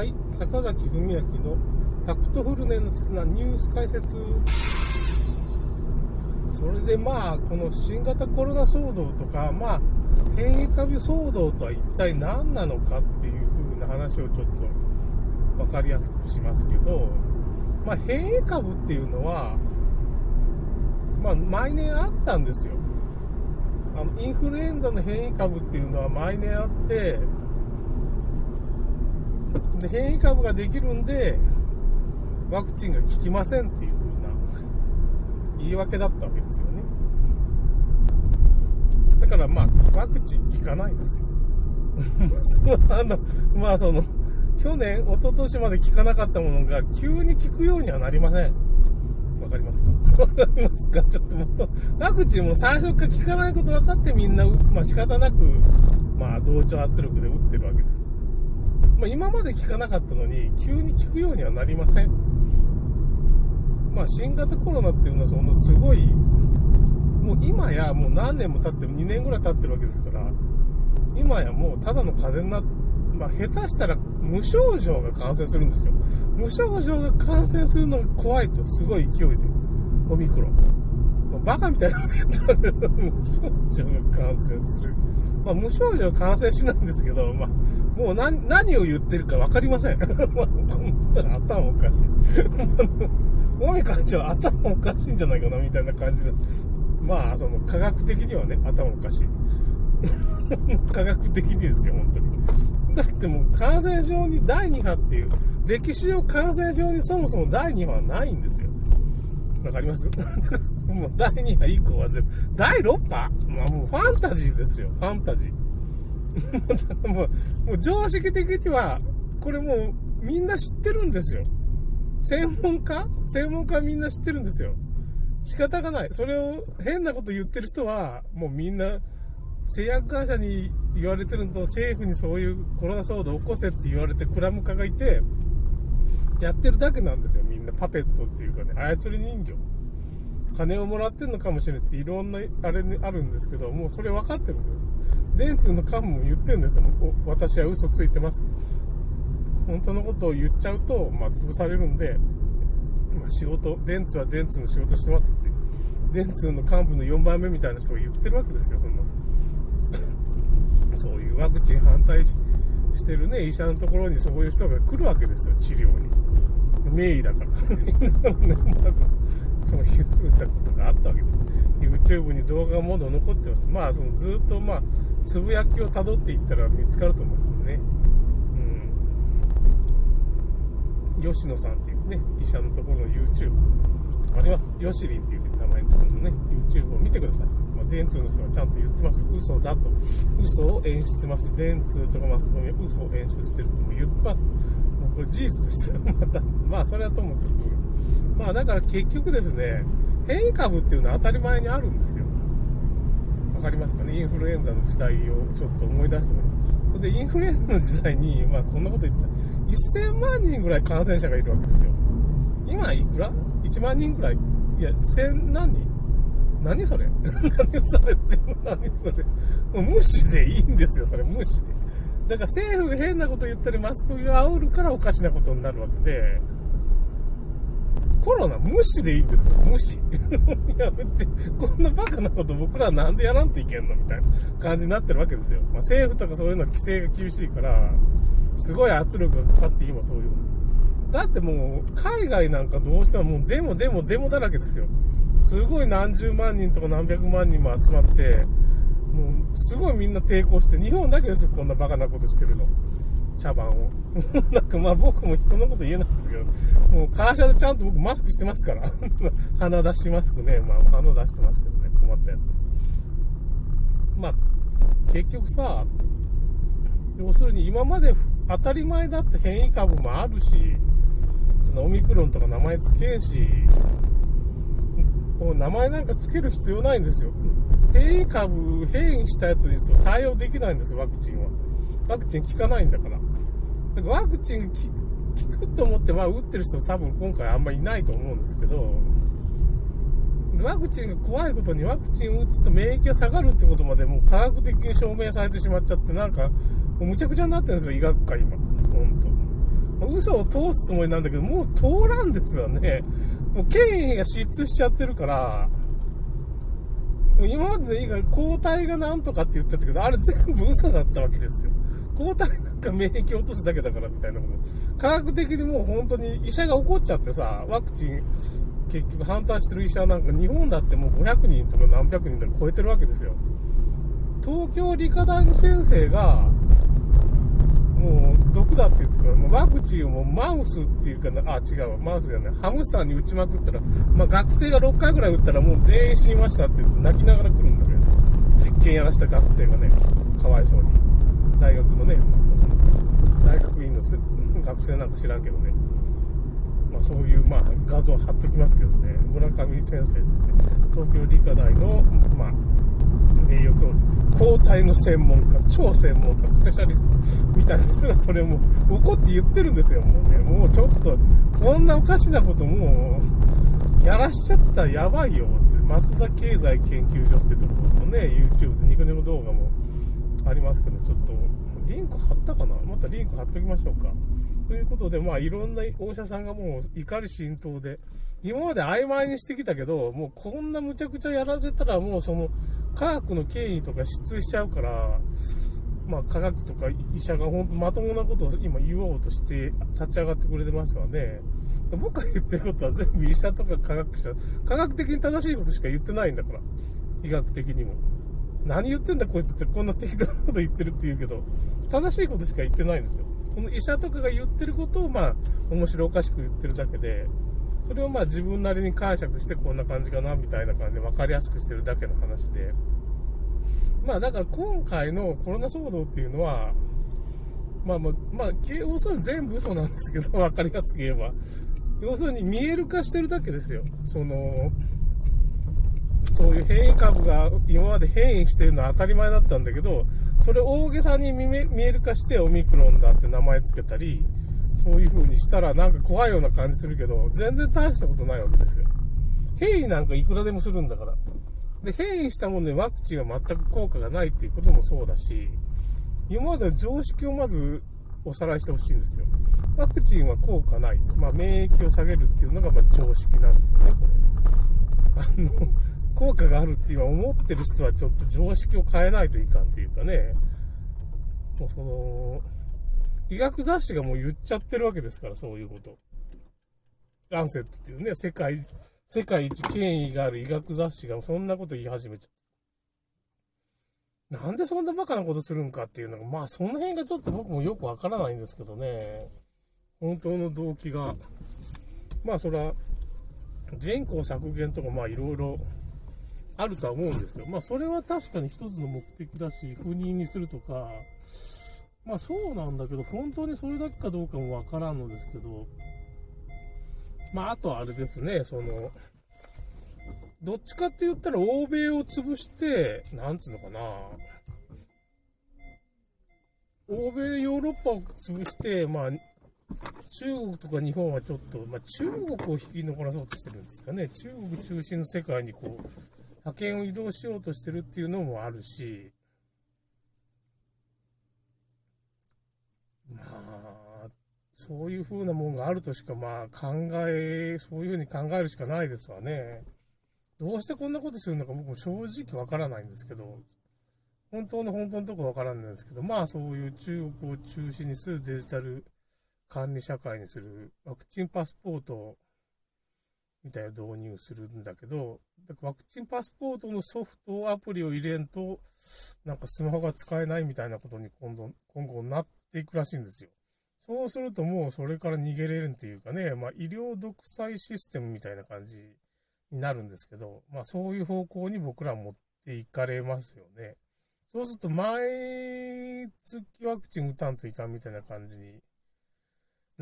はい、坂崎文明のファクトフルネスなニュース解説。それでまあ、この新型コロナ騒動とか、まあ、変異株騒動とは一体何なのかっていう風な話をちょっと分かりやすくしますけど、まあ、変異株っていうのは、まあ、毎年あったんですよ。あの、インフルエンザの変異株っていうのは毎年あって、で、変異株ができるんで、ワクチンが効きませんっていう風な言い訳だったわけですよね。だからまあ、ワクチン効かないですよ。その、あの、まあその、去年、一昨年まで効かなかったものが急に効くようにはなりません。わかりますか？わかりますか？ちょっともっと、ワクチンも最初から効かないこと分かってみんな、まあ仕方なく、まあ同調圧力で打ってるわけです。まあ、今まで効かなかったのに、急に効くようにはなりません。まあ、新型コロナっていうのは、そのすごい、もう今やもう何年も経ってる、2年ぐらい経ってるわけですから、今やもうただの風邪になまあ、下手したら無症状が感染するんですよ。無症状が感染するのが怖いと、すごい勢いで。オミクロン。バカみたいなこと言ったけど、無症状が感染する。まあ、無症状感染しないんですけど、まあ、もう何、何を言ってるか分かりません。まあ、この人ら頭おかしい。大見会長は頭おかしいんじゃないかな、みたいな感じで。まあ、その、科学的にはね、頭おかしい。科学的にですよ、本当に。だってもう感染症に第2波っていう、歴史上感染症にそもそも第2波はないんですよ。わかります？もう第2波以降は全部、第6波？まあもうファンタジーですよ、ファンタジー。もう、もう常識的には、これもうみんな知ってるんですよ。専門家？専門家みんな知ってるんですよ。仕方がない。それを変なこと言ってる人は、もうみんな、製薬会社に言われてるのと、政府にそういうコロナ騒動を起こせって言われて、クラム化がいて、やってるだけなんですよ、みんな。パペットっていうかね、操り人形。金をもらってんのかもしれないっていろんな、あれにあるんですけど、もうそれ分かってるんですよ。電通の幹部も言ってるんですよ。私は嘘ついてます。本当のことを言っちゃうと、まあ、潰されるんで、まあ、仕事、電通は電通の仕事してますって。電通の幹部の4番目みたいな人が言ってるわけですよ、そんな。そういうワクチン反対してるね、医者のところにそういう人が来るわけですよ、治療に。名医だから。まず、そういうことがあったわけです。YouTube に動画がまだ残ってます。まあ、そのずっとまあ、つぶやきを辿っていったら見つかると思いますね。うん。吉野さんっていうね、医者のところの YouTube。あります。ヨシリンっていう名前ですけどね、YouTube を見てください。まあ、電通の人はちゃんと言ってます。嘘だと。嘘を演出してます。電通とかマスコミは嘘を演出してるとも言ってます。もうこれ事実ですよ。また、まあ、それはともかく。まあ、だから結局ですね、変異株っていうのは当たり前にあるんですよ。わかりますかね？インフルエンザの時代をちょっと思い出してもそれでインフルエンザの時代に、まあこんなこと言ったら、1000万人ぐらい感染者がいるわけですよ。今いくら？?1 万人ぐらいいや、1000何人？何それ？何それ？って何それ？もう無視でいいんですよ、それ無視で。だから政府が変なこと言ったりマスコミが煽るからおかしなことになるわけで、コロナ無視でいいんですよ、無視。やめて、こんなバカなこと僕らなんでやらんといけんのみたいな感じになってるわけですよ。まあ、政府とかそういうの規制が厳しいから、すごい圧力がかかって今そういうの。だってもう、海外なんかどうしてももうデモデモデモだらけですよ。すごい何十万人とか何百万人も集まって、もう、すごいみんな抵抗して、日本だけですよ、こんなバカなことしてるの。茶番を。なんかまあ僕も人のこと言えないんですけど、もう会社でちゃんと僕マスクしてますから。鼻出しマスクね。まあ鼻出してますけどね、困ったやつ。まあ、結局さ、要するに今まで当たり前だって変異株もあるし、そのオミクロンとか名前つけんし、もう名前なんかつける必要ないんですよ。変異株、変異したやつに対応できないんですよ、ワクチンは。ワクチン効かないんだから。だからワクチン効くと思って、まあ、打ってる人多分今回あんまりいないと思うんですけど、ワクチンが怖いことにワクチンを打つと免疫が下がるってことまでもう科学的に証明されてしまっちゃって、なんか、もうむちゃくちゃになってるんですよ、医学界今。ほんと。嘘を通すつもりなんだけど、もう通らんですよね。もう権威が失墜しちゃってるから、もう今までのいいが、抗体がなんとかって言ってたけど、あれ全部嘘だったわけですよ。抗体なんか免疫落とすだけだからみたいなこと。科学的にもう本当に医者が怒っちゃってさ、ワクチン結局反対してる医者なんか日本だってもう500人とか何百人とか超えてるわけですよ。東京理科大の先生が、もう毒だって言ってから、ワクチンをもうマウスっていうかな、あ、違うわ、マウスじゃない、ハムスターに打ちまくったら、まあ、学生が6回ぐらい打ったらもう全員死にましたって言って泣きながら来るんだけど、実験やらせた学生がね、かわいそうに。大学のね、大学院の学生なんか知らんけどね。まあ、そういう、まあ、画像貼っときますけどね、村上先生って、東京理科大の、まあ、名誉教授、抗体の専門家、超専門家、スペシャリストみたいな人がそれも怒って言ってるんですよ、もうね。もうちょっと、こんなおかしなこともう、やらしちゃったらやばいよって、松田経済研究所ってところのね、YouTube でニコニコ動画もありますけど、ちょっと、リンク貼ったかな？またリンク貼っときましょうか。ということで、まあ、いろんなお医者さんがもう怒り心頭で、今まで曖昧にしてきたけど、もうこんなむちゃくちゃやられたら、もうその、科学の権威とか失墜しちゃうから、まあ、科学とか医者が本当まともなことを今言おうとして立ち上がってくれてますわね。僕が言ってることは全部医者とか科学者、科学的に正しいことしか言ってないんだから。医学的にも。何言ってんだこいつってこんな適当なこと言ってるって言うけど、正しいことしか言ってないんですよ。この医者とかが言ってることをまあ、面白おかしく言ってるだけで、それをまあ自分なりに解釈してこんな感じかなみたいな感じで分かりやすくしてるだけの話で。まあだから今回のコロナ騒動っていうのは、まあまあ、まあ、要するに全部嘘なんですけど、分かりやすく言えば。要するに見える化してるだけですよ。その、そういう変異株が今まで変異してるのは当たり前だったんだけど、それ大げさに見える化してオミクロンだって名前つけたり、そういう風にしたらなんか怖いような感じするけど、全然大したことないわけですよ。変異なんかいくらでもするんだから。で、変異したものでワクチンは全く効果がないっていうこともそうだし、今までの常識をまずおさらいしてほしいんですよ。ワクチンは効果ない。まあ、免疫を下げるっていうのがま常識なんですよね、これ。あの、効果があるって今思ってる人はちょっと常識を変えないといかんっていうかね、もうその、医学雑誌がもう言っちゃってるわけですから、そういうこと。ランセットっていうね、世界、世界一権威がある医学雑誌がそんなこと言い始めちゃう。なんでそんなバカなことするんかっていうのが、まあその辺がちょっと僕もよくわからないんですけどね。本当の動機が。まあそれは、人口削減とかまあいろいろあるとは思うんですよ。まあそれは確かに一つの目的だし、不妊にするとか、まあそうなんだけど、本当にそれだけかどうかもわからんのですけど、まああとはあれですね、その、どっちかって言ったら欧米を潰して、なんつうのかな、欧米、ヨーロッパを潰して、まあ、中国とか日本はちょっと、まあ、中国を引き残らそうとしてるんですかね。中国中心の世界にこう、派遣を移動しようとしてるっていうのもあるし、まあ、そういう風なもんがあるとしか、まあ、考え、そういう風に考えるしかないですわね。どうしてこんなことするのか僕も正直わからないんですけど、本当の本当のとこわからないんですけど、まあそういう中国を中心にするデジタル管理社会にするワクチンパスポートみたいな導入するんだけど、だからワクチンパスポートのソフトアプリを入れんと、なんかスマホが使えないみたいなことに今度、今後なっていくらしいんですよ。そうするともうそれから逃げれるっていうかね、まあ医療独裁システムみたいな感じになるんですけど、まあそういう方向に僕ら持っていかれますよね。そうすると毎月ワクチン打たんといかんみたいな感じに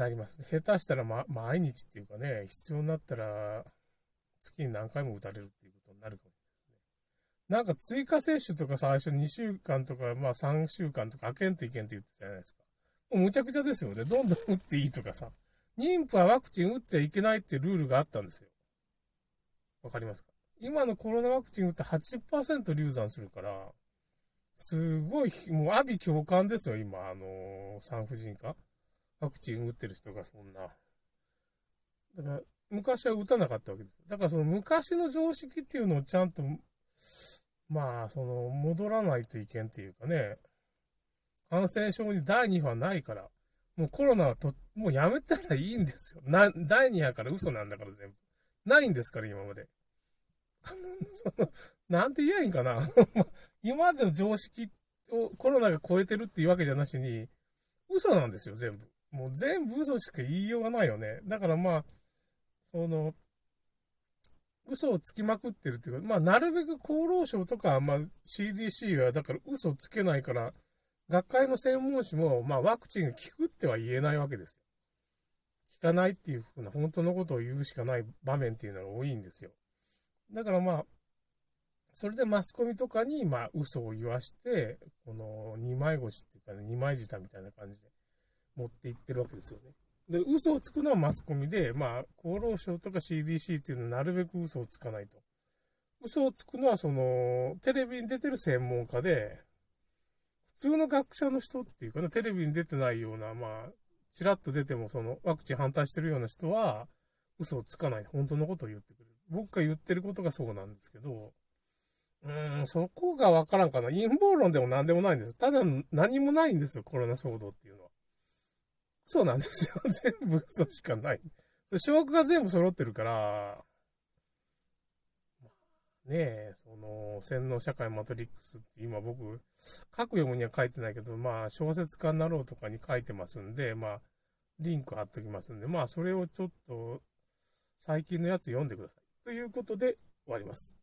なります。下手したら、ま、毎日っていうかね、必要になったら、月に何回も打たれるっていうことになるかもしれないですね。なんか追加接種とか最初2週間とか、まあ3週間とか開けんといけんって言ってたじゃないですか。もうむちゃくちゃですよね。どんどん打っていいとかさ。妊婦はワクチン打ってはいけないっていうルールがあったんですよ。わかりますか？今のコロナワクチン打って80%流産するから、すごい、もう阿鼻共感ですよ、今、あのー、産婦人科ワクチン打ってる人がそんな。だから、昔は打たなかったわけです。だからその昔の常識っていうのをちゃんと、まあ、その、戻らないといけんっていうかね、感染症に第2波はないから、もうコロナはと、もうやめたらいいんですよ。な、第2波から嘘なんだから全部。ないんですから、今まで。その、なんて言えばいいんかな。今までの常識をコロナが超えてるっていうわけじゃなしに、嘘なんですよ、全部。もう全部嘘しか言いようがないよね。だからまあ、その、嘘をつきまくってるっていうか、まあ、なるべく厚労省とか、まあ、CDC は、だから嘘つけないから、学会の専門誌も、まあ、ワクチンが効くっては言えないわけですよ。効かないっていうふうな、本当のことを言うしかない場面っていうのが多いんですよ。だからまあ、それでマスコミとかに、まあ、嘘を言わして、この二枚腰っていうかね、二枚舌みたいな感じで持っていってるわけですよね。で、嘘をつくのはマスコミで、まあ、厚労省とか CDC っていうのはなるべく嘘をつかないと。嘘をつくのは、その、テレビに出てる専門家で、普通の学者の人っていうかね、テレビに出てないような、まあ、ちらっと出ても、その、ワクチン反対してるような人は、嘘をつかない。本当のことを言ってくれる。僕が言ってることがそうなんですけど、うーん、そこがわからんかな。陰謀論でも何でもないんです。ただ何もないんですよ、コロナ騒動っていうのは。そうなんですよ。全部嘘しかない。証拠が全部揃ってるから、ねえ、その、洗脳社会マトリックスって今僕、書く読むには書いてないけど、まあ、小説家になろうとかに書いてますんで、まあ、リンク貼っときますんで、まあ、それをちょっと、最近のやつ読んでください。ということで、終わります。